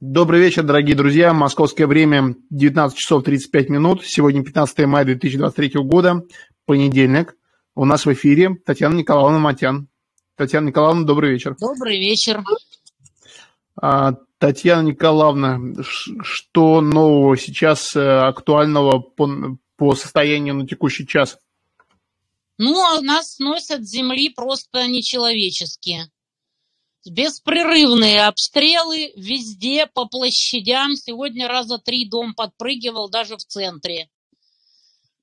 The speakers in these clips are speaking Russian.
Добрый вечер, дорогие друзья. Московское время 19 часов 35 минут. Сегодня 15 мая 2023 года, понедельник. У нас в эфире Татьяна Николаевна Матян. Татьяна Николаевна, добрый вечер. Добрый вечер. А, Татьяна Николаевна, что нового сейчас э, актуального по, по состоянию на текущий час? Ну, а нас сносят с земли просто нечеловечески. Беспрерывные обстрелы везде по площадям. Сегодня раза три дом подпрыгивал даже в центре.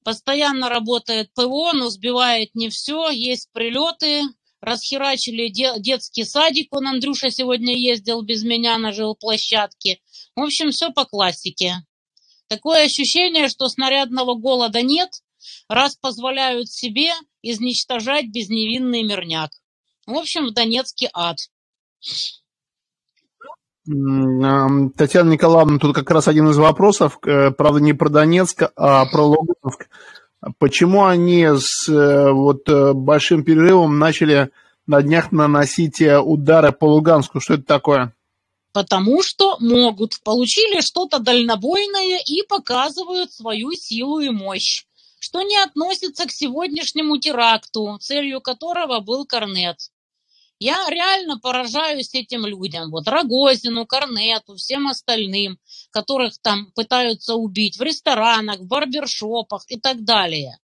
Постоянно работает ПВО, но сбивает не все. Есть прилеты. Расхерачили де- детский садик. Он, Андрюша, сегодня ездил без меня на жилплощадке. В общем, все по классике. Такое ощущение, что снарядного голода нет, раз позволяют себе изничтожать безневинный мирняк. В общем, в Донецке ад. Татьяна Николаевна, тут как раз один из вопросов, э, правда, не про Донецк, а про Луганск. Почему они с э, вот э, большим перерывом начали на днях наносить удары по Луганску? Что это такое? Потому что могут. Получили что-то дальнобойное и показывают свою силу и мощь, что не относится к сегодняшнему теракту, целью которого был Корнет. Я реально поражаюсь этим людям, вот Рогозину, Корнету, всем остальным, которых там пытаются убить в ресторанах, в барбершопах и так далее.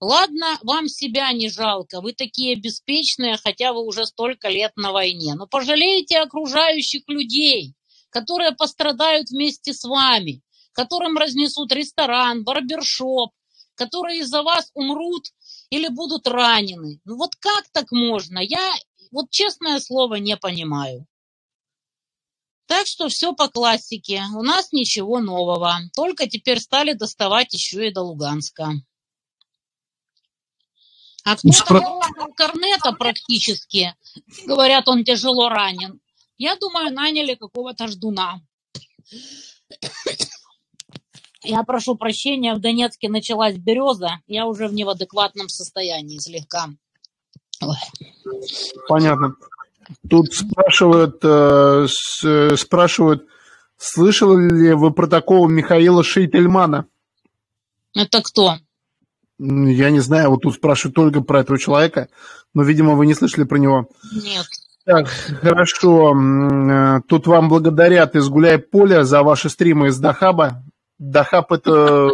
Ладно, вам себя не жалко, вы такие беспечные, хотя вы уже столько лет на войне. Но пожалейте окружающих людей, которые пострадают вместе с вами, которым разнесут ресторан, барбершоп, которые из-за вас умрут или будут ранены. Ну вот как так можно? Я вот честное слово не понимаю. Так что все по классике. У нас ничего нового. Только теперь стали доставать еще и до Луганска. А кто-то Спро... Корнета практически. Говорят, он тяжело ранен. Я думаю, наняли какого-то ждуна. Я прошу прощения, в Донецке началась береза. Я уже в неадекватном состоянии слегка. Понятно. Тут спрашивают, э, с, спрашивают, слышали ли вы про такого Михаила Шейтельмана? Это кто? Я не знаю, вот тут спрашивают только про этого человека, но, видимо, вы не слышали про него. Нет. Так, хорошо. Э, тут вам благодарят из Гуляй Поля за ваши стримы из Дахаба. Дахаб это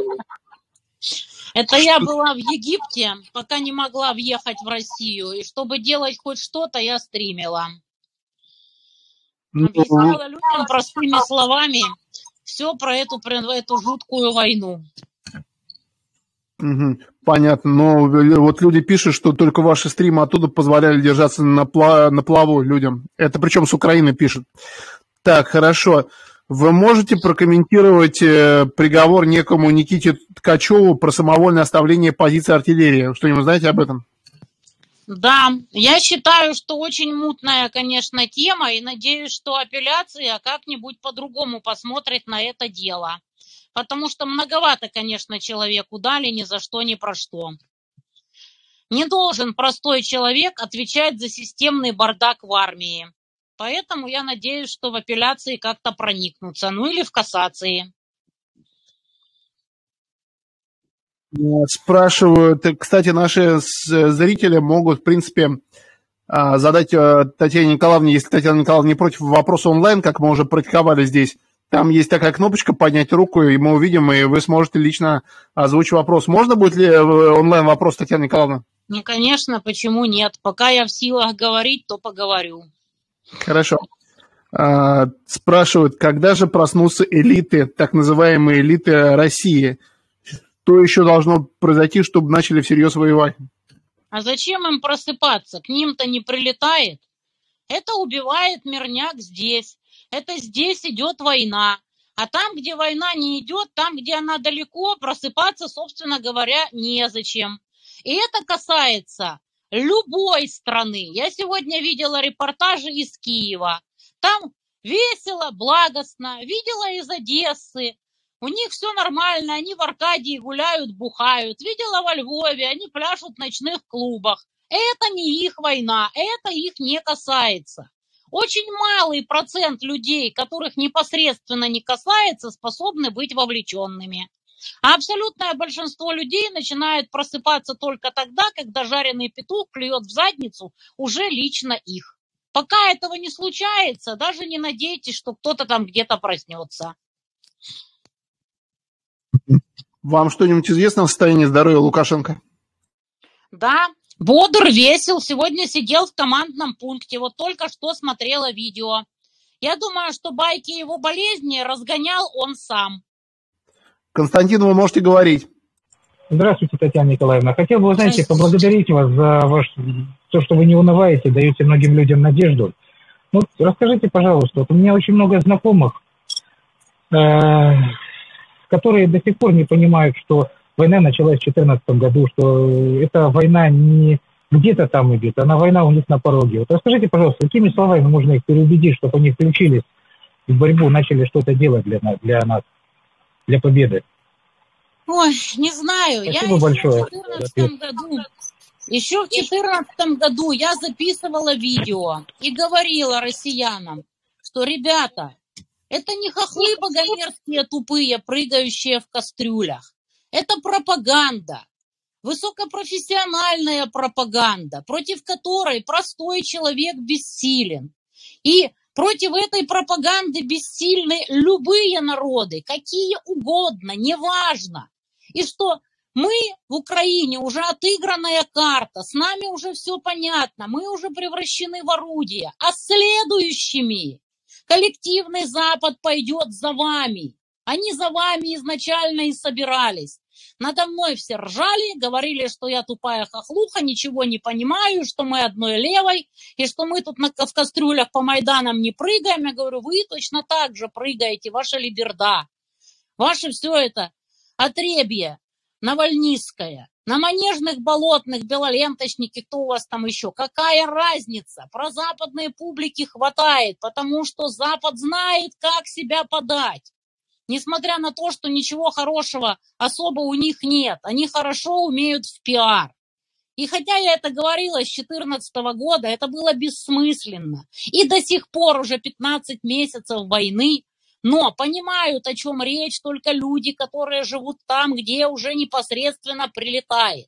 это я была в Египте, пока не могла въехать в Россию. И чтобы делать хоть что-то, я стримила. Ну, Объясняла людям простыми словами все про эту, про эту жуткую войну. понятно. Но вот люди пишут, что только ваши стримы оттуда позволяли держаться на, пла на плаву людям. Это причем с Украины пишут. Так, хорошо. Вы можете прокомментировать э, приговор некому Никите Ткачеву про самовольное оставление позиции артиллерии? Что-нибудь знаете об этом? Да, я считаю, что очень мутная, конечно, тема, и надеюсь, что апелляция как-нибудь по-другому посмотрит на это дело. Потому что многовато, конечно, человеку дали ни за что, ни про что. Не должен простой человек отвечать за системный бардак в армии. Поэтому я надеюсь, что в апелляции как-то проникнутся, ну или в кассации. Спрашивают, кстати, наши зрители могут, в принципе, а, задать э, Татьяне Николаевне, если Татьяна Николаевна не против вопроса онлайн, как мы уже практиковали здесь, там есть такая кнопочка «Поднять руку», и мы увидим, и вы сможете лично озвучить вопрос. Можно будет ли э, онлайн вопрос, Татьяна Николаевна? Ну, конечно, почему нет? Пока я в силах говорить, то поговорю. Хорошо. А, спрашивают, когда же проснутся элиты, так называемые элиты России? Что еще должно произойти, чтобы начали всерьез воевать? А зачем им просыпаться? К ним-то не прилетает. Это убивает мирняк здесь. Это здесь идет война. А там, где война не идет, там, где она далеко, просыпаться, собственно говоря, незачем. И это касается любой страны. Я сегодня видела репортажи из Киева. Там весело, благостно. Видела из Одессы. У них все нормально, они в Аркадии гуляют, бухают. Видела во Львове, они пляшут в ночных клубах. Это не их война, это их не касается. очень малый процент людей, которых непосредственно не касается, способны быть вовлеченными. А абсолютное большинство людей начинает просыпаться только тогда, когда жареный петух клюет в задницу уже лично их. Пока этого не случается, даже не надейтесь, что кто-то там где-то проснется. Вам что-нибудь известно о состоянии здоровья Лукашенко? Да, бодр, весел. Сегодня сидел в командном пункте. Вот только что смотрела видео. Я думаю, что байки его болезни разгонял он сам. Константин, вы можете говорить. Здравствуйте, Татьяна Николаевна. Хотел бы, знаете, поблагодарить вас за ваш, то, что вы не унываете, даете многим людям надежду. Ну, расскажите, пожалуйста, вот у меня очень много знакомых, э, которые до сих пор не понимают, что война началась в 2014 году, что эта война не где-то там идет, она война у них на пороге. Вот расскажите, пожалуйста, какими словами можно их переубедить, чтобы они включились в борьбу, начали что-то делать для, для нас? Для победы? Ой, не знаю. Спасибо я большое. В 14 году, еще в 2014 году я записывала видео и говорила россиянам, что, ребята, это не хохлы богомерзкие тупые, прыгающие в кастрюлях. Это пропаганда. Высокопрофессиональная пропаганда, против которой простой человек бессилен. И Против этой пропаганды бессильны любые народы, какие угодно, неважно. И что мы в Украине уже отыгранная карта, с нами уже все понятно, мы уже превращены в орудие, а следующими коллективный Запад пойдет за вами. Они за вами изначально и собирались. Надо мной все ржали, говорили, что я тупая хохлуха, ничего не понимаю, что мы одной левой, и что мы тут на, в кастрюлях по Майданам не прыгаем. Я говорю, вы точно так же прыгаете, ваша либерда. Ваше все это отребье навальнистское. На манежных болотных, белоленточники, кто у вас там еще? Какая разница? Про западные публики хватает, потому что Запад знает, как себя подать несмотря на то, что ничего хорошего особо у них нет. Они хорошо умеют в пиар. И хотя я это говорила с 2014 года, это было бессмысленно. И до сих пор уже 15 месяцев войны, но понимают, о чем речь только люди, которые живут там, где уже непосредственно прилетает.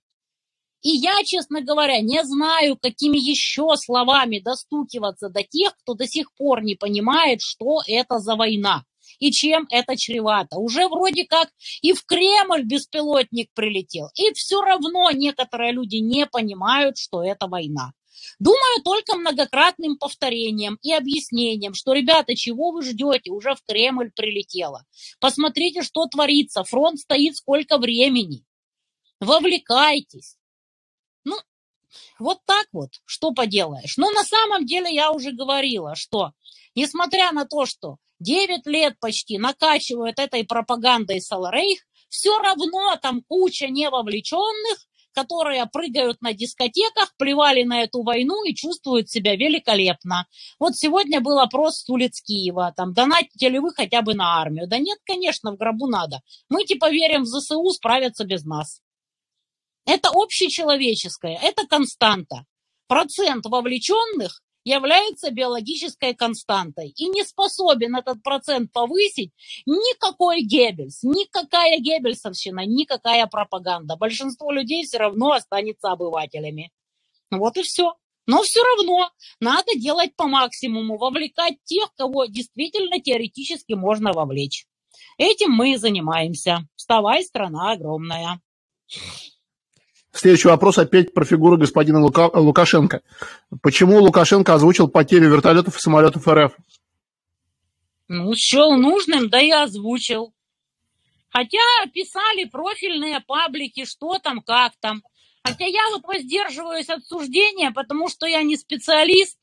И я, честно говоря, не знаю, какими еще словами достукиваться до тех, кто до сих пор не понимает, что это за война и чем это чревато. Уже вроде как и в Кремль беспилотник прилетел, и все равно некоторые люди не понимают, что это война. Думаю, только многократным повторением и объяснением, что, ребята, чего вы ждете, уже в Кремль прилетело. Посмотрите, что творится, фронт стоит сколько времени. Вовлекайтесь. Ну, вот так вот, что поделаешь. Но на самом деле я уже говорила, что несмотря на то, что 9 лет почти накачивают этой пропагандой Саларейх, все равно там куча невовлеченных, которые прыгают на дискотеках, плевали на эту войну и чувствуют себя великолепно. Вот сегодня был опрос с улиц Киева, там, донатите ли вы хотя бы на армию? Да нет, конечно, в гробу надо. Мы типа верим в ЗСУ, справятся без нас. Это общечеловеческое, это константа. Процент вовлеченных является биологической константой. И не способен этот процент повысить никакой Геббельс, никакая Геббельсовщина, никакая пропаганда. Большинство людей все равно останется обывателями. Вот и все. Но все равно надо делать по максимуму, вовлекать тех, кого действительно теоретически можно вовлечь. Этим мы и занимаемся. Вставай, страна огромная. Следующий вопрос опять про фигуру господина Лука... Лукашенко. Почему Лукашенко озвучил потерю вертолетов и самолетов РФ? Ну, счел нужным, да и озвучил. Хотя писали профильные паблики, что там, как там. Хотя я вот воздерживаюсь от суждения, потому что я не специалист.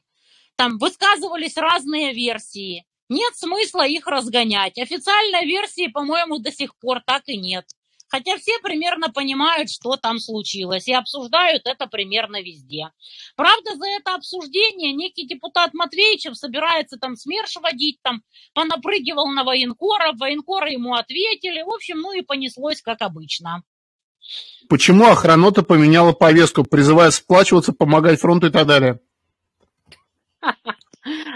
Там высказывались разные версии. Нет смысла их разгонять. Официальной версии, по-моему, до сих пор так и нет. Хотя все примерно понимают, что там случилось, и обсуждают это примерно везде. Правда, за это обсуждение некий депутат Матвеевичев собирается там СМЕРШ водить, там понапрыгивал на военкора, военкоры ему ответили. В общем, ну и понеслось, как обычно. Почему охранота поменяла повестку, призывая сплачиваться, помогать фронту и так далее?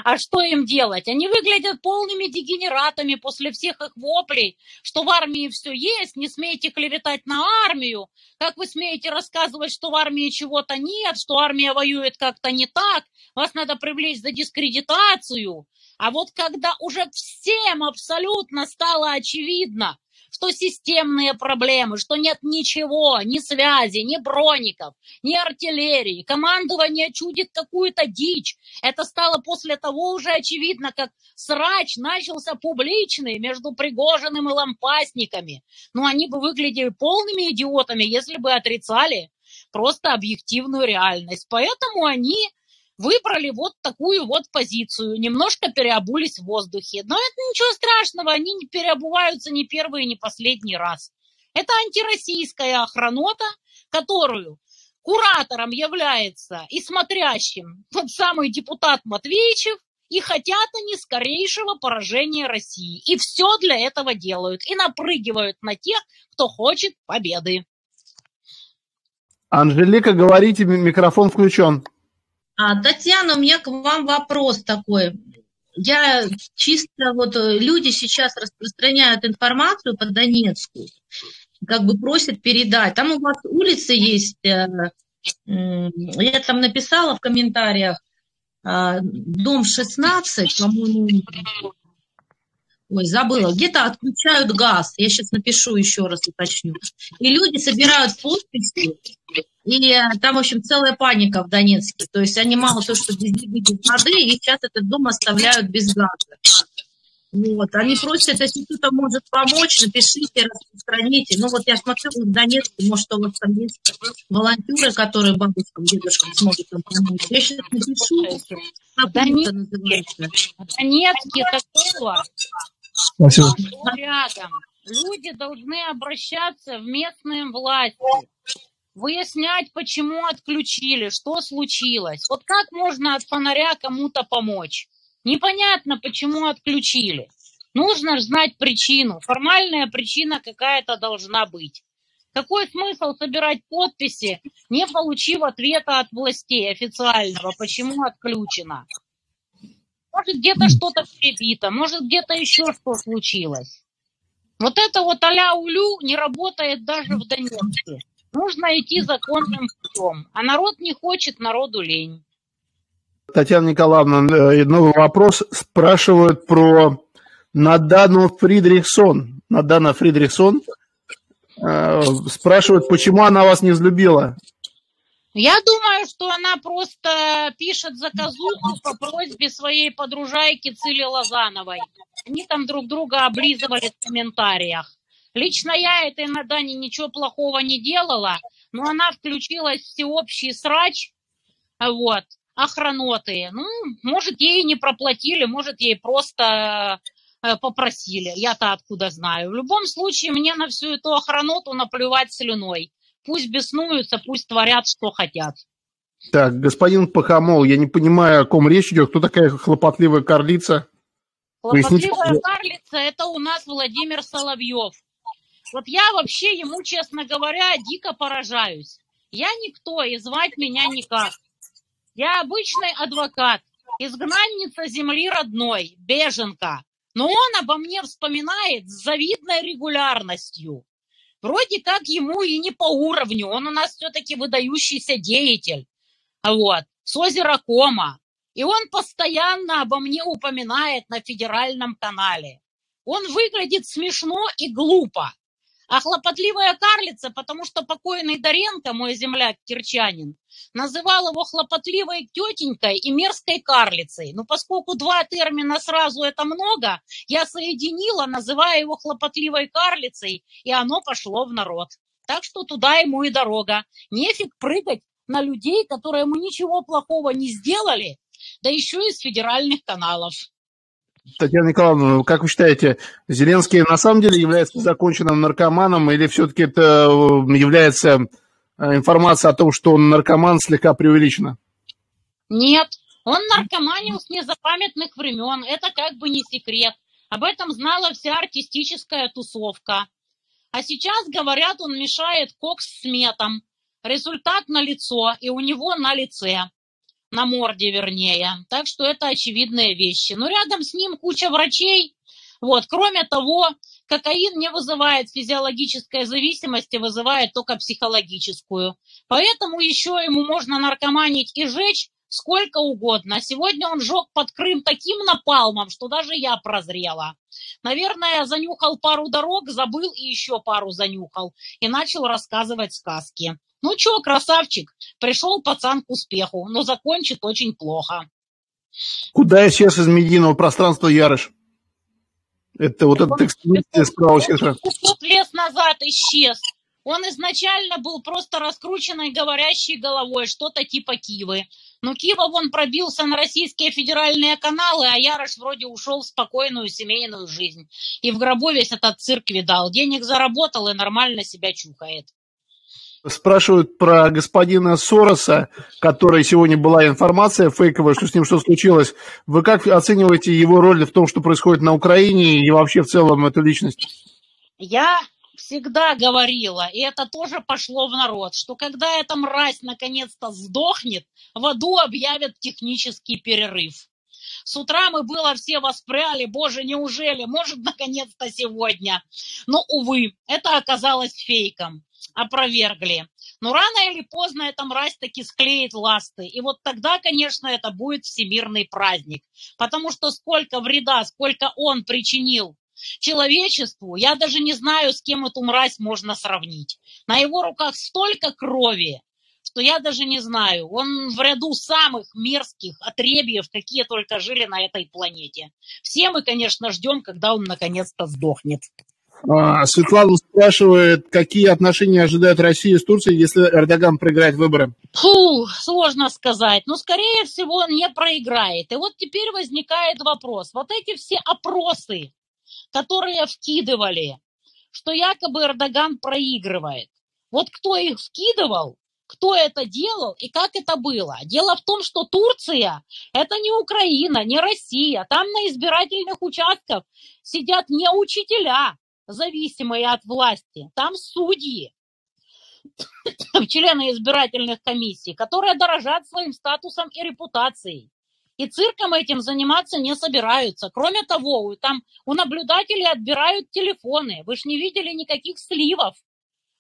А что им делать? Они выглядят полными дегенератами после всех их воплей, что в армии все есть, не смейте клеветать на армию, как вы смеете рассказывать, что в армии чего-то нет, что армия воюет как-то не так, вас надо привлечь за дискредитацию. А вот когда уже всем абсолютно стало очевидно, что системные проблемы, что нет ничего, ни связи, ни броников, ни артиллерии. Командование чудит какую-то дичь. Это стало после того уже очевидно, как срач начался публичный между Пригожиным и лампасниками. Но ну, они бы выглядели полными идиотами, если бы отрицали просто объективную реальность. Поэтому они выбрали вот такую вот позицию, немножко переобулись в воздухе. Но это ничего страшного, они не переобуваются ни первый ни последний раз. Это антироссийская охранота, которую куратором является и смотрящим тот самый депутат Матвеичев, и хотят они скорейшего поражения России. И все для этого делают. И напрыгивают на тех, кто хочет победы. Анжелика, говорите, микрофон включен. А, Татьяна, у меня к вам вопрос такой. Я чисто вот э, люди сейчас распространяют информацию по Донецку, как бы просят передать. Там у вас улицы есть, э, я там написала в комментариях, а, дом 16, по-моему, ой, забыла, где-то отключают газ, я сейчас напишу еще раз, уточню. И люди собирают подписи, и э, там, в общем, целая паника в Донецке. То есть они мало то, что без воды, и сейчас этот дом оставляют без газа. Вот. Они просят, если кто-то может помочь, напишите, распространите. Ну вот я смотрю, в Донецке, может, у вас там есть волонтеры, которые бабушкам, дедушкам смогут им помочь. Я сейчас напишу, Донецке. Донецке такого Спасибо. рядом. Люди должны обращаться в местные власти выяснять, почему отключили, что случилось. Вот как можно от фонаря кому-то помочь? Непонятно, почему отключили. Нужно знать причину. Формальная причина какая-то должна быть. Какой смысл собирать подписи, не получив ответа от властей официального, почему отключено? Может, где-то что-то перебито, может, где-то еще что случилось. Вот это вот а улю не работает даже в Донецке. Нужно идти законным путем. А народ не хочет, народу лень. Татьяна Николаевна, э, новый вопрос. Спрашивают про Надану Фридрихсон. Надана Фридрихсон э, спрашивают, почему она вас не взлюбила. Я думаю, что она просто пишет заказуху по просьбе своей подружайки Цили Лозановой. Они там друг друга облизывали в комментариях. Лично я этой Надане ничего плохого не делала, но она включилась в всеобщий срач, вот, охраноты. Ну, может, ей не проплатили, может, ей просто э, попросили. Я-то откуда знаю. В любом случае, мне на всю эту охраноту наплевать слюной. Пусть беснуются, пусть творят, что хотят. Так, господин Пахомол, я не понимаю, о ком речь идет. Кто такая хлопотливая карлица? Хлопотливая карлица – это у нас Владимир Соловьев. Вот я вообще ему, честно говоря, дико поражаюсь. Я никто, и звать меня никак. Я обычный адвокат, изгнанница земли родной, беженка. Но он обо мне вспоминает с завидной регулярностью. Вроде как ему и не по уровню, он у нас все-таки выдающийся деятель. Вот, с озера Кома. И он постоянно обо мне упоминает на федеральном канале. Он выглядит смешно и глупо. А хлопотливая карлица, потому что покойный Доренко, мой земляк кирчанин, называл его хлопотливой тетенькой и мерзкой карлицей. Но поскольку два термина сразу это много, я соединила, называя его хлопотливой карлицей, и оно пошло в народ. Так что туда ему и дорога. Нефиг прыгать на людей, которые ему ничего плохого не сделали, да еще из федеральных каналов. Татьяна Николаевна, как вы считаете, Зеленский на самом деле является законченным наркоманом или все-таки это э, является э, информация о том, что он наркоман слегка преувеличена? Нет, он наркоманил с незапамятных времен, это как бы не секрет. Об этом знала вся артистическая тусовка. А сейчас, говорят, он мешает кокс с метом. Результат на лицо, и у него на лице. На морде вернее. Так что это очевидные вещи. Но рядом с ним куча врачей. Вот. Кроме того, кокаин не вызывает физиологической зависимости, вызывает только психологическую. Поэтому еще ему можно наркоманить и жечь сколько угодно. Сегодня он жег под Крым таким напалмом, что даже я прозрела. Наверное, занюхал пару дорог, забыл и еще пару занюхал. И начал рассказывать сказки. Ну что, красавчик, пришел пацан к успеху, но закончит очень плохо. Куда исчез из медийного пространства Ярыш? Это вот этот сектора. 500 лет назад исчез. Он изначально был просто раскрученной говорящей головой, что-то типа Кивы. Но Кива вон пробился на российские федеральные каналы, а Ярош вроде ушел в спокойную семейную жизнь. И в гробу весь этот цирк видал. Денег заработал и нормально себя чухает. Спрашивают про господина Сороса, который сегодня была информация фейковая, что с ним что случилось. Вы как оцениваете его роль в том, что происходит на Украине и вообще в целом эту личность? Я всегда говорила, и это тоже пошло в народ, что когда эта мразь наконец-то сдохнет, в аду объявят технический перерыв. С утра мы было все воспряли, боже, неужели, может, наконец-то сегодня. Но, увы, это оказалось фейком опровергли. Но рано или поздно эта мразь таки склеит ласты. И вот тогда, конечно, это будет всемирный праздник. Потому что сколько вреда, сколько он причинил человечеству, я даже не знаю, с кем эту мразь можно сравнить. На его руках столько крови, что я даже не знаю. Он в ряду самых мерзких отребьев, какие только жили на этой планете. Все мы, конечно, ждем, когда он наконец-то сдохнет. А, Светлана спрашивает, какие отношения ожидает Россия с Турцией, если Эрдоган проиграет выборы? Фу, сложно сказать. Но, скорее всего, он не проиграет. И вот теперь возникает вопрос. Вот эти все опросы, которые вкидывали, что якобы Эрдоган проигрывает. Вот кто их вкидывал, кто это делал и как это было. Дело в том, что Турция – это не Украина, не Россия. Там на избирательных участках сидят не учителя, зависимые от власти. Там судьи, члены избирательных комиссий, которые дорожат своим статусом и репутацией. И цирком этим заниматься не собираются. Кроме того, там у наблюдателей отбирают телефоны. Вы же не видели никаких сливов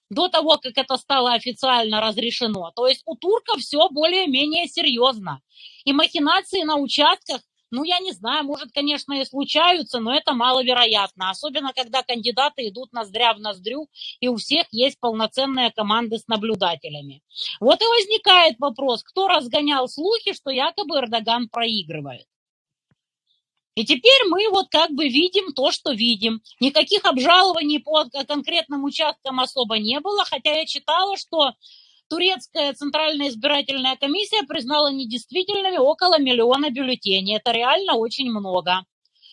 до того, как это стало официально разрешено. То есть у турков все более-менее серьезно. И махинации на участках ну, я не знаю, может, конечно, и случаются, но это маловероятно. Особенно, когда кандидаты идут ноздря в ноздрю, и у всех есть полноценные команды с наблюдателями. Вот и возникает вопрос, кто разгонял слухи, что якобы Эрдоган проигрывает. И теперь мы вот как бы видим то, что видим. Никаких обжалований по конкретным участкам особо не было, хотя я читала, что турецкая центральная избирательная комиссия признала недействительными около миллиона бюллетеней. Это реально очень много.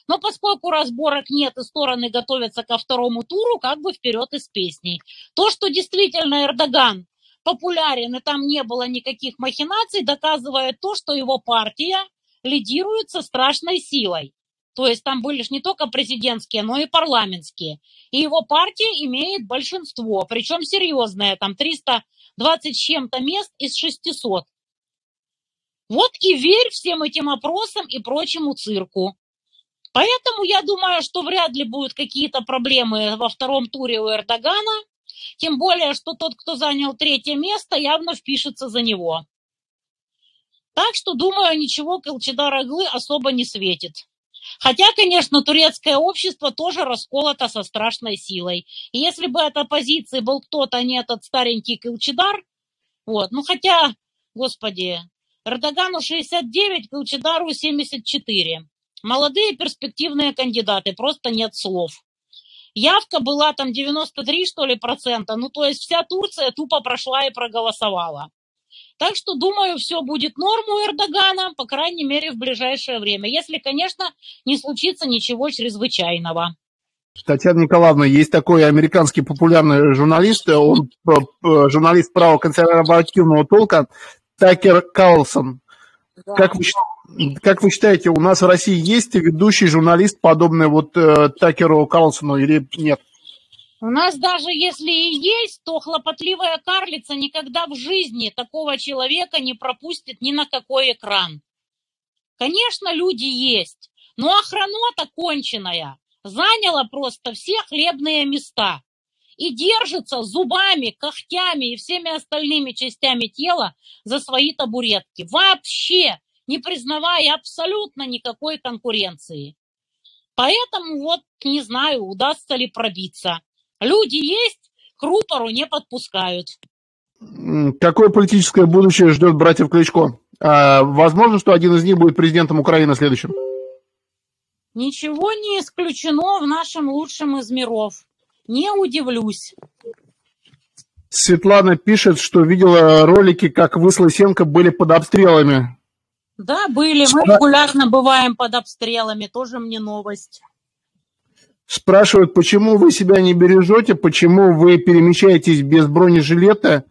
Но поскольку разборок нет и стороны готовятся ко второму туру, как бы вперед из песней. То, что действительно Эрдоган популярен и там не было никаких махинаций, доказывает то, что его партия лидирует со страшной силой. То есть там были же не только президентские, но и парламентские. И его партия имеет большинство, причем серьезное, там 300 20 с чем-то мест из 600. Вот и верь всем этим опросам и прочему цирку. Поэтому я думаю, что вряд ли будут какие-то проблемы во втором туре у Эрдогана, тем более, что тот, кто занял третье место, явно впишется за него. Так что, думаю, ничего Калчидар Аглы особо не светит. Хотя, конечно, турецкое общество тоже расколото со страшной силой. И если бы от оппозиции был кто-то, а не этот старенький Кылчидар, вот, ну хотя, господи, Эрдогану 69, Кылчидару 74. Молодые перспективные кандидаты, просто нет слов. Явка была там 93, что ли, процента. Ну, то есть вся Турция тупо прошла и проголосовала. Так что, думаю, все будет норм у Эрдогана, по крайней мере, в ближайшее время. Если, конечно, не случится ничего чрезвычайного. Татьяна Николаевна, есть такой американский популярный журналист, он журналист правоконсервативного толка, Такер Карлсон. Да. Как, вы, как вы считаете, у нас в России есть ведущий журналист, подобный вот э, Такеру Карлсону или нет? У нас даже если и есть, то хлопотливая карлица никогда в жизни такого человека не пропустит ни на какой экран. Конечно, люди есть, но охранота конченая заняла просто все хлебные места и держится зубами, когтями и всеми остальными частями тела за свои табуретки. Вообще не признавая абсолютно никакой конкуренции. Поэтому вот не знаю, удастся ли пробиться. Люди есть, к рупору не подпускают. Какое политическое будущее ждет братьев Кличко? А, возможно, что один из них будет президентом Украины следующим? Ничего не исключено в нашем лучшем из миров. Не удивлюсь. Светлана пишет, что видела ролики, как вы с Лысенко были под обстрелами. Да, были. Мы регулярно бываем под обстрелами. Тоже мне новость. Спрашивают, почему вы себя не бережете, почему вы перемещаетесь без бронежилета?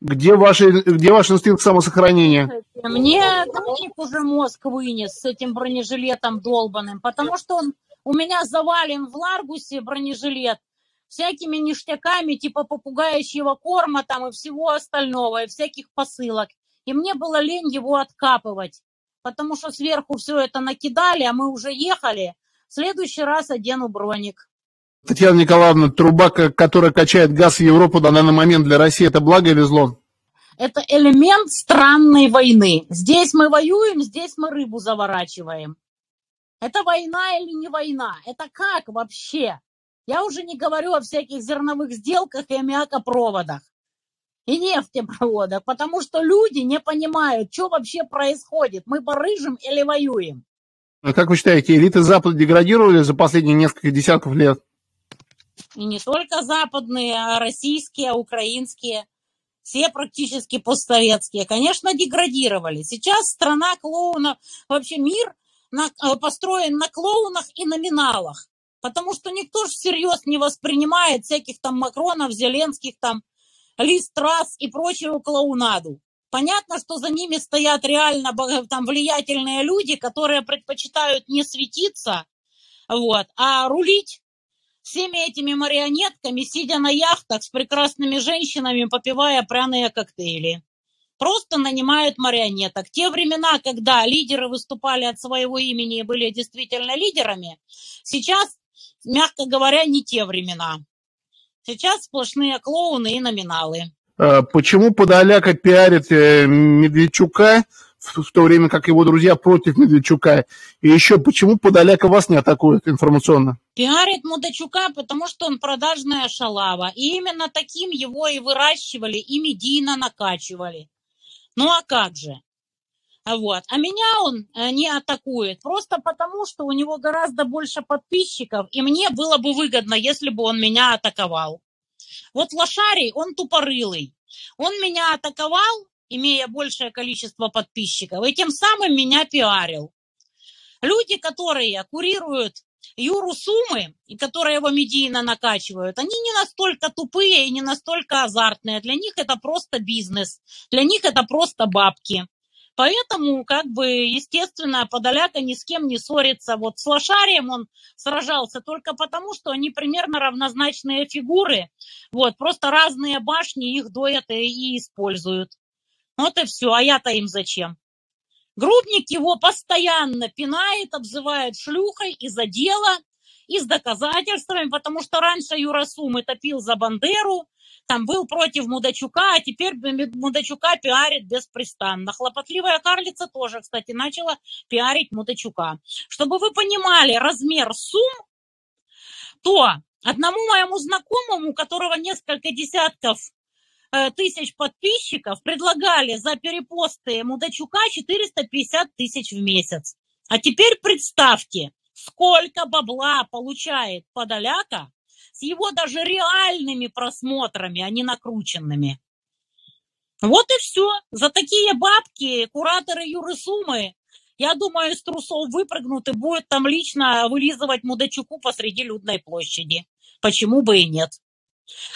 Где, ваши, где ваш инстинкт самосохранения? Мне Дмитрий уже мозг вынес с этим бронежилетом долбанным, потому что он у меня завален в Ларгусе бронежилет всякими ништяками, типа попугающего корма там и всего остального, и всяких посылок. И мне было лень его откапывать, потому что сверху все это накидали, а мы уже ехали, в следующий раз одену броник. Татьяна Николаевна, труба, которая качает газ в Европу на данный момент для России, это благо или зло? Это элемент странной войны. Здесь мы воюем, здесь мы рыбу заворачиваем. Это война или не война? Это как вообще? Я уже не говорю о всяких зерновых сделках и аммиакопроводах и нефтепроводах, потому что люди не понимают, что вообще происходит. Мы барыжим или воюем? А как вы считаете, элиты Запада деградировали за последние несколько десятков лет? И не только западные, а российские, украинские, все практически постсоветские, конечно, деградировали. Сейчас страна клоунов, вообще мир на, э, построен на клоунах и номиналах, потому что никто же всерьез не воспринимает всяких там Макронов, Зеленских, там, Листрас и прочую клоунаду. Понятно, что за ними стоят реально там влиятельные люди, которые предпочитают не светиться, вот, а рулить всеми этими марионетками, сидя на яхтах с прекрасными женщинами, попивая пряные коктейли. Просто нанимают марионеток. Те времена, когда лидеры выступали от своего имени и были действительно лидерами, сейчас, мягко говоря, не те времена. Сейчас сплошные клоуны и номиналы. А почему Подоляка пиарит э, Медведчука, в то время как его друзья против Медведчука? И еще, почему Подоляка вас не атакует информационно? Пиарит Мудачука, потому что он продажная шалава. И именно таким его и выращивали, и медийно накачивали. Ну а как же? Вот. А меня он э, не атакует просто потому, что у него гораздо больше подписчиков, и мне было бы выгодно, если бы он меня атаковал. Вот Лошарий, он тупорылый. Он меня атаковал, имея большее количество подписчиков, и тем самым меня пиарил. Люди, которые курируют Юру Сумы, и которые его медийно накачивают, они не настолько тупые и не настолько азартные. Для них это просто бизнес, для них это просто бабки. Поэтому, как бы, естественно, Подоляка ни с кем не ссорится. Вот с Лошарием он сражался только потому, что они примерно равнозначные фигуры. Вот, просто разные башни их доят и используют. Вот и все. А я-то им зачем? Грубник его постоянно пинает, обзывает шлюхой из-за дела, и с доказательствами, потому что раньше Юра Сумы топил за Бандеру, там был против Мудачука, а теперь Мудачука пиарит беспрестанно. Хлопотливая карлица тоже, кстати, начала пиарить Мудачука. Чтобы вы понимали размер сумм, то одному моему знакомому, у которого несколько десятков э, тысяч подписчиков, предлагали за перепосты Мудачука 450 тысяч в месяц. А теперь представьте, сколько бабла получает Подоляка его даже реальными просмотрами, а не накрученными. Вот и все. За такие бабки кураторы Юры Сумы, я думаю, из трусов выпрыгнут и будет там лично вылизывать Мудачуку посреди людной площади. Почему бы и нет?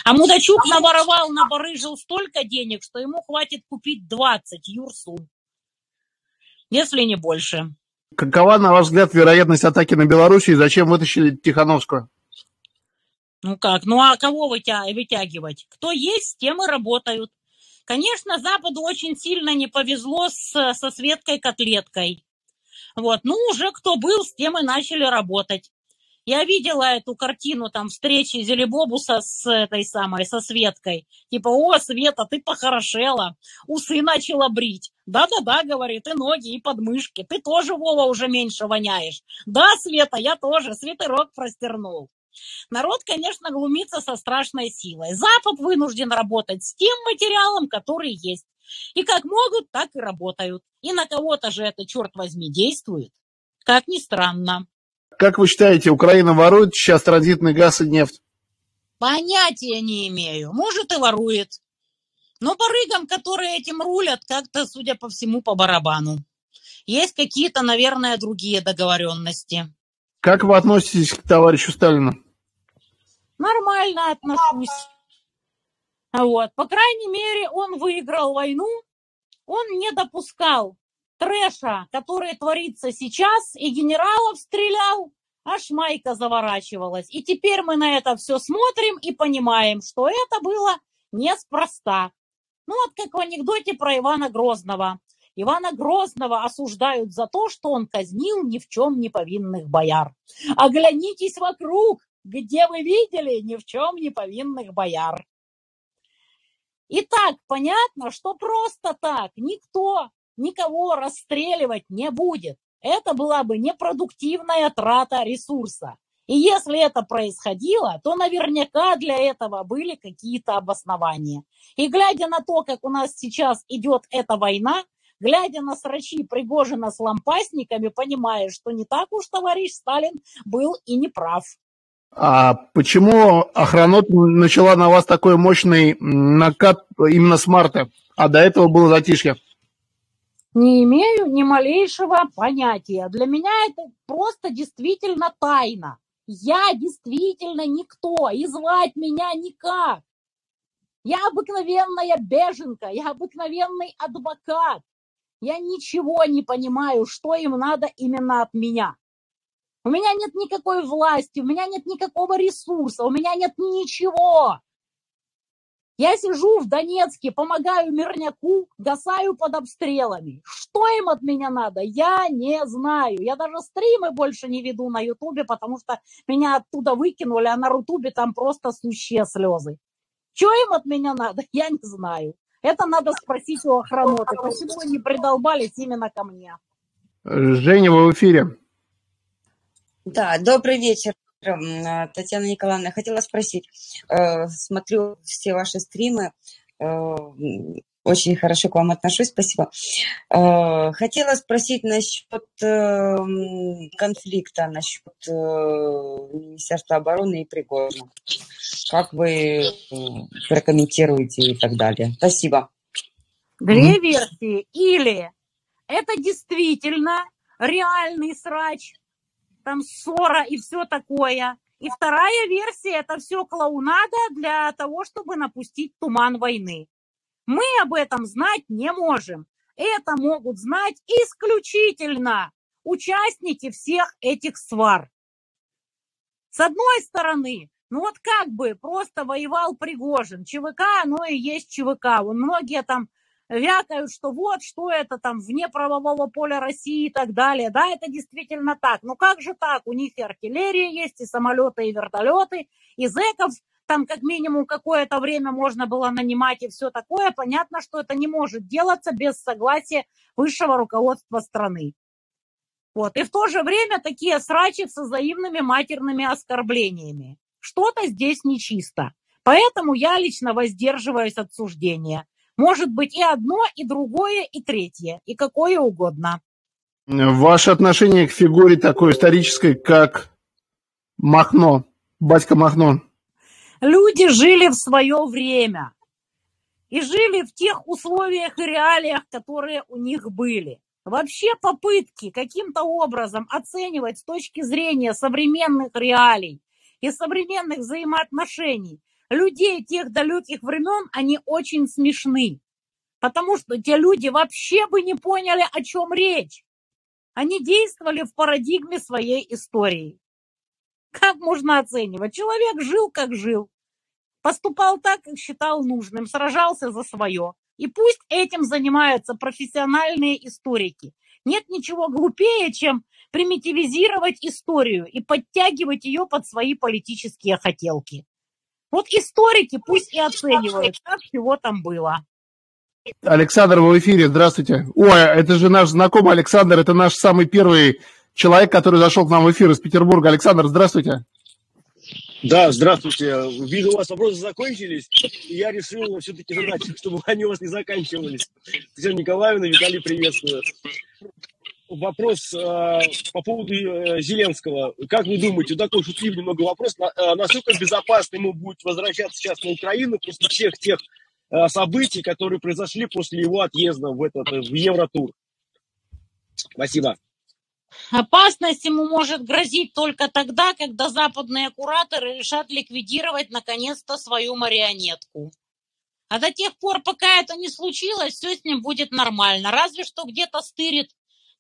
А Мудачук наворовал, набарыжил столько денег, что ему хватит купить 20 Юрсум. Если не больше. Какова, на ваш взгляд, вероятность атаки на Белоруссию и зачем вытащили Тихановскую? Ну как? Ну а кого вытя- вытягивать? Кто есть, с тем и работают. Конечно, Западу очень сильно не повезло с, со Светкой Котлеткой. Вот. Ну, уже кто был, с тем и начали работать. Я видела эту картину, там, встречи Зелебобуса с этой самой, со Светкой. Типа, о, Света, ты похорошела, усы начала брить. Да-да-да, говорит, и ноги, и подмышки. Ты тоже, Вова, уже меньше воняешь. Да, Света, я тоже, свитерок простернул. Народ, конечно, глумится со страшной силой. Запад вынужден работать с тем материалом, который есть. И как могут, так и работают. И на кого-то же это, черт возьми, действует. Как ни странно. Как вы считаете, Украина ворует сейчас транзитный газ и нефть? Понятия не имею. Может и ворует. Но барыгам, которые этим рулят, как-то, судя по всему, по барабану. Есть какие-то, наверное, другие договоренности. Как вы относитесь к товарищу Сталину? Нормально отношусь. Вот. По крайней мере, он выиграл войну, он не допускал трэша, который творится сейчас, и генералов стрелял, аж майка заворачивалась. И теперь мы на это все смотрим и понимаем, что это было неспроста. Ну вот как в анекдоте про Ивана Грозного. Ивана Грозного осуждают за то, что он казнил ни в чем не повинных бояр. Оглянитесь вокруг, где вы видели ни в чем не повинных бояр. И так понятно, что просто так никто никого расстреливать не будет. Это была бы непродуктивная трата ресурса. И если это происходило, то наверняка для этого были какие-то обоснования. И глядя на то, как у нас сейчас идет эта война, глядя на срачи Пригожина с лампасниками, понимаешь, что не так уж товарищ Сталин был и не прав. А почему охранот начала на вас такой мощный накат именно с марта, а до этого было затишье? Не имею ни малейшего понятия. Для меня это просто действительно тайна. Я действительно никто, и звать меня никак. Я обыкновенная беженка, я обыкновенный адвокат. Я ничего не понимаю, что им надо именно от меня. У меня нет никакой власти, у меня нет никакого ресурса, у меня нет ничего. Я сижу в Донецке, помогаю мирняку, гасаю под обстрелами. Что им от меня надо, я не знаю. Я даже стримы больше не веду на Ютубе, потому что меня оттуда выкинули, а на Рутубе там просто сущие слезы. Что им от меня надо, я не знаю. Это надо спросить у охраноты, почему они придолбались именно ко мне. Женя, вы в эфире. Да, добрый вечер, Татьяна Николаевна. Хотела спросить, э, смотрю все ваши стримы, э, очень хорошо к вам отношусь, спасибо. Э, хотела спросить насчет конфликта, насчет Министерства обороны и Пригожина. Как вы прокомментируете и так далее? Спасибо. Две версии. Или это действительно реальный срач, там ссора и все такое. И вторая версия – это все клоунада для того, чтобы напустить туман войны. Мы об этом знать не можем. Это могут знать исключительно участники всех этих свар. С одной стороны, ну вот как бы просто воевал Пригожин. ЧВК, оно и есть ЧВК. Вон многие там вякают, что вот, что это там вне правового поля России и так далее. Да, это действительно так. Но как же так? У них и артиллерия есть, и самолеты, и вертолеты, и зэков там как минимум какое-то время можно было нанимать и все такое. Понятно, что это не может делаться без согласия высшего руководства страны. Вот. И в то же время такие срачи с взаимными матерными оскорблениями. Что-то здесь нечисто. Поэтому я лично воздерживаюсь от суждения. Может быть и одно, и другое, и третье, и какое угодно. Ваше отношение к фигуре такой исторической, как Махно, батька Махно? Люди жили в свое время и жили в тех условиях и реалиях, которые у них были. Вообще попытки каким-то образом оценивать с точки зрения современных реалий и современных взаимоотношений людей тех далеких времен, они очень смешны. Потому что те люди вообще бы не поняли, о чем речь. Они действовали в парадигме своей истории. Как можно оценивать? Человек жил, как жил. Поступал так, как считал нужным, сражался за свое. И пусть этим занимаются профессиональные историки. Нет ничего глупее, чем примитивизировать историю и подтягивать ее под свои политические хотелки. Вот историки пусть и оценивают, как всего там было. Александр, вы в эфире, здравствуйте. Ой, это же наш знакомый Александр, это наш самый первый человек, который зашел к нам в эфир из Петербурга. Александр, здравствуйте. Да, здравствуйте. Вижу, у вас вопросы закончились, и я решил все-таки задать, чтобы они у вас не заканчивались. Татьяна Николаевна, Виталий, приветствую. Вопрос э, по поводу э, Зеленского. Как вы думаете, такой шутливый немного вопрос, на, э, насколько безопасно ему будет возвращаться сейчас на Украину после всех тех э, событий, которые произошли после его отъезда в, этот, в Евротур? Спасибо. Опасность ему может грозить только тогда, когда западные кураторы решат ликвидировать наконец-то свою марионетку. А до тех пор, пока это не случилось, все с ним будет нормально. Разве что где-то стырит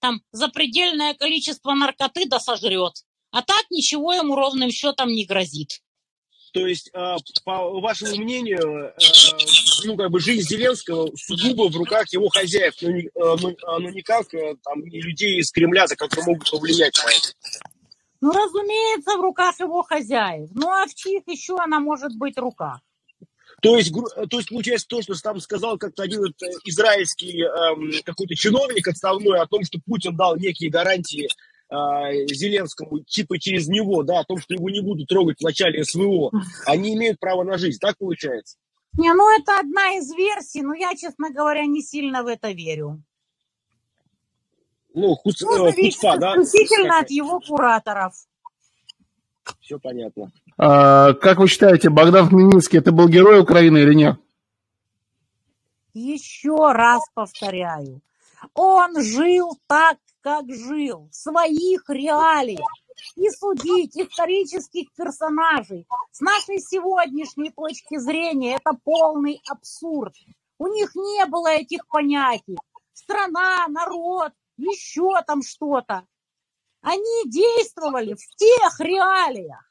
там запредельное количество наркоты да сожрет. А так ничего ему ровным счетом не грозит. То есть, а, по вашему мнению, э, ну, как бы жизнь Зеленского сугубо в руках его хозяев, но, не, но, а, но никак э, там людей из Кремля, которые могут повлиять на это. Ну, разумеется, в руках его хозяев. Ну, а в чьих еще она может быть руках? То есть, то есть получается то, что там сказал как-то один израильский эм, какой-то чиновник отставной о том, что Путин дал некие гарантии э, Зеленскому, типа через него, да, о том, что его не будут трогать в начале СВО, они имеют право на жизнь. Так получается? Не, ну это одна из версий, но я, честно говоря, не сильно в это верю. Ну, хуц, ну, э, хуцпа, да? Исключительно от его кураторов. Все понятно. А, как вы считаете, Богдан Хмельницкий это был герой Украины или нет? Еще раз повторяю. Он жил так, как жил, в своих реалиях. И судить исторических персонажей с нашей сегодняшней точки зрения это полный абсурд. У них не было этих понятий. Страна, народ, еще там что-то. Они действовали в тех реалиях.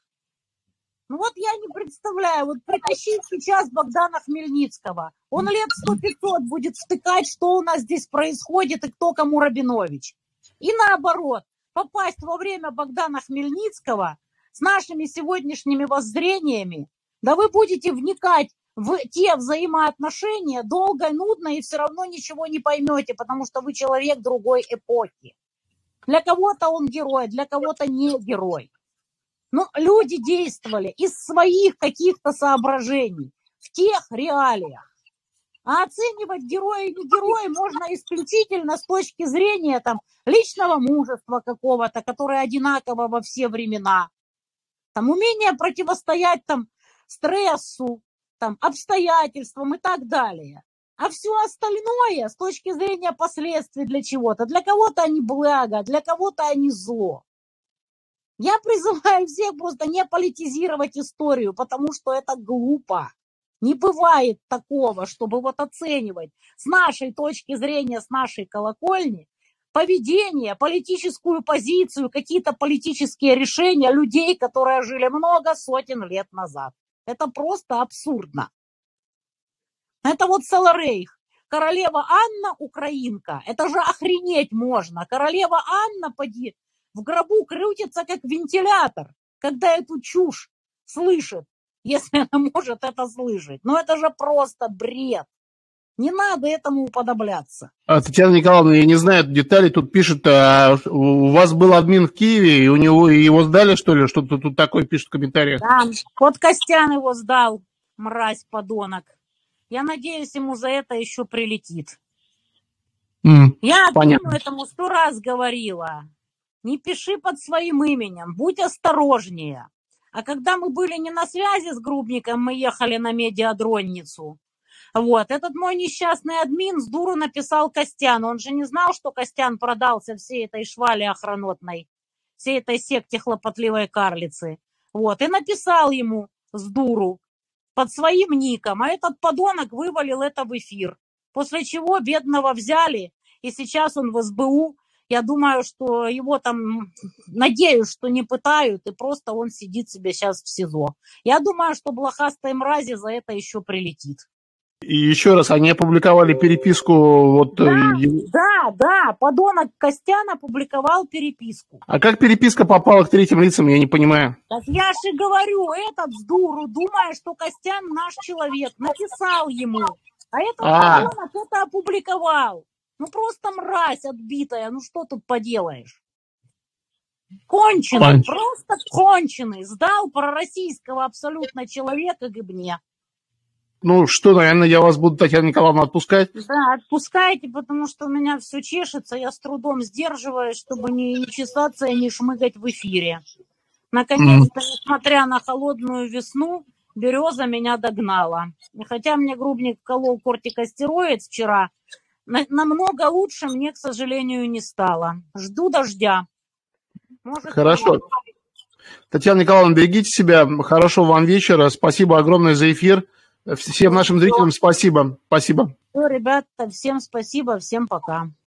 Ну вот я не представляю, вот притащить сейчас Богдана Хмельницкого, он лет сто 500 будет втыкать, что у нас здесь происходит и кто кому Рабинович. И наоборот, попасть во время Богдана Хмельницкого с нашими сегодняшними воззрениями, да вы будете вникать в те взаимоотношения долго, нудно и все равно ничего не поймете, потому что вы человек другой эпохи. Для кого-то он герой, для кого-то не герой. Но люди действовали из своих каких-то соображений в тех реалиях. А оценивать героя и не героя можно исключительно с точки зрения там, личного мужества какого-то, которое одинаково во все времена. Там, умение противостоять там, стрессу, там, обстоятельствам и так далее. А все остальное с точки зрения последствий для чего-то, для кого-то они благо, для кого-то они зло. Я призываю всех просто не политизировать историю, потому что это глупо. Не бывает такого, чтобы вот оценивать с нашей точки зрения, с нашей колокольни, поведение, политическую позицию, какие-то политические решения людей, которые жили много сотен лет назад. Это просто абсурдно. Это вот Саларейх. Королева Анна украинка. Это же охренеть можно. Королева Анна, поди, в гробу крутится как вентилятор, когда эту чушь слышит, если она может это слышать. Но это же просто бред. Не надо этому уподобляться. А, Татьяна Николаевна, я не знаю детали, тут пишет, а, у вас был админ в Киеве, и у него его сдали, что ли? Что-то тут такое пишет в комментариях. Да, вот Костян его сдал, мразь, подонок. Я надеюсь, ему за это еще прилетит. Mm, Я понятно. этому сто раз говорила. Не пиши под своим именем, будь осторожнее. А когда мы были не на связи с Грубником, мы ехали на медиадронницу. Вот, этот мой несчастный админ с дуру написал Костян. Он же не знал, что Костян продался всей этой швале охранотной, всей этой секте хлопотливой карлицы. Вот, и написал ему с дуру под своим ником, а этот подонок вывалил это в эфир. После чего бедного взяли, и сейчас он в СБУ Я думаю, что его там, надеюсь, что не пытают, и просто он сидит себе сейчас в СИЗО. Я думаю, что блохастой мрази за это еще прилетит. И еще раз, они опубликовали переписку вот... Да, да, да, подонок Костян опубликовал переписку. А как переписка попала к третьим лицам, я не понимаю. Так я же говорю, этот с дуру, думая, что Костян наш человек, написал ему. А этот а. подонок это опубликовал. Ну просто мразь отбитая, ну что тут поделаешь? Конченый, Конч. просто конченый. Сдал пророссийского абсолютно человека гибне. Ну что, наверное, я вас буду, Татьяна Николаевна, отпускать? Да, отпускайте, потому что у меня все чешется, я с трудом сдерживаюсь, чтобы не, не чесаться и не шмыгать в эфире. Наконец-то, mm. несмотря на холодную весну, береза меня догнала. И хотя мне грубник колол кортикостероид вчера, намного лучше мне, к сожалению, не стало. Жду дождя. Может, Хорошо. Татьяна Николаевна, берегите себя. Хорошего вам вечера. Спасибо огромное за эфир. Всем нашим зрителям спасибо. Спасибо. Все, ребята, всем спасибо. Всем пока.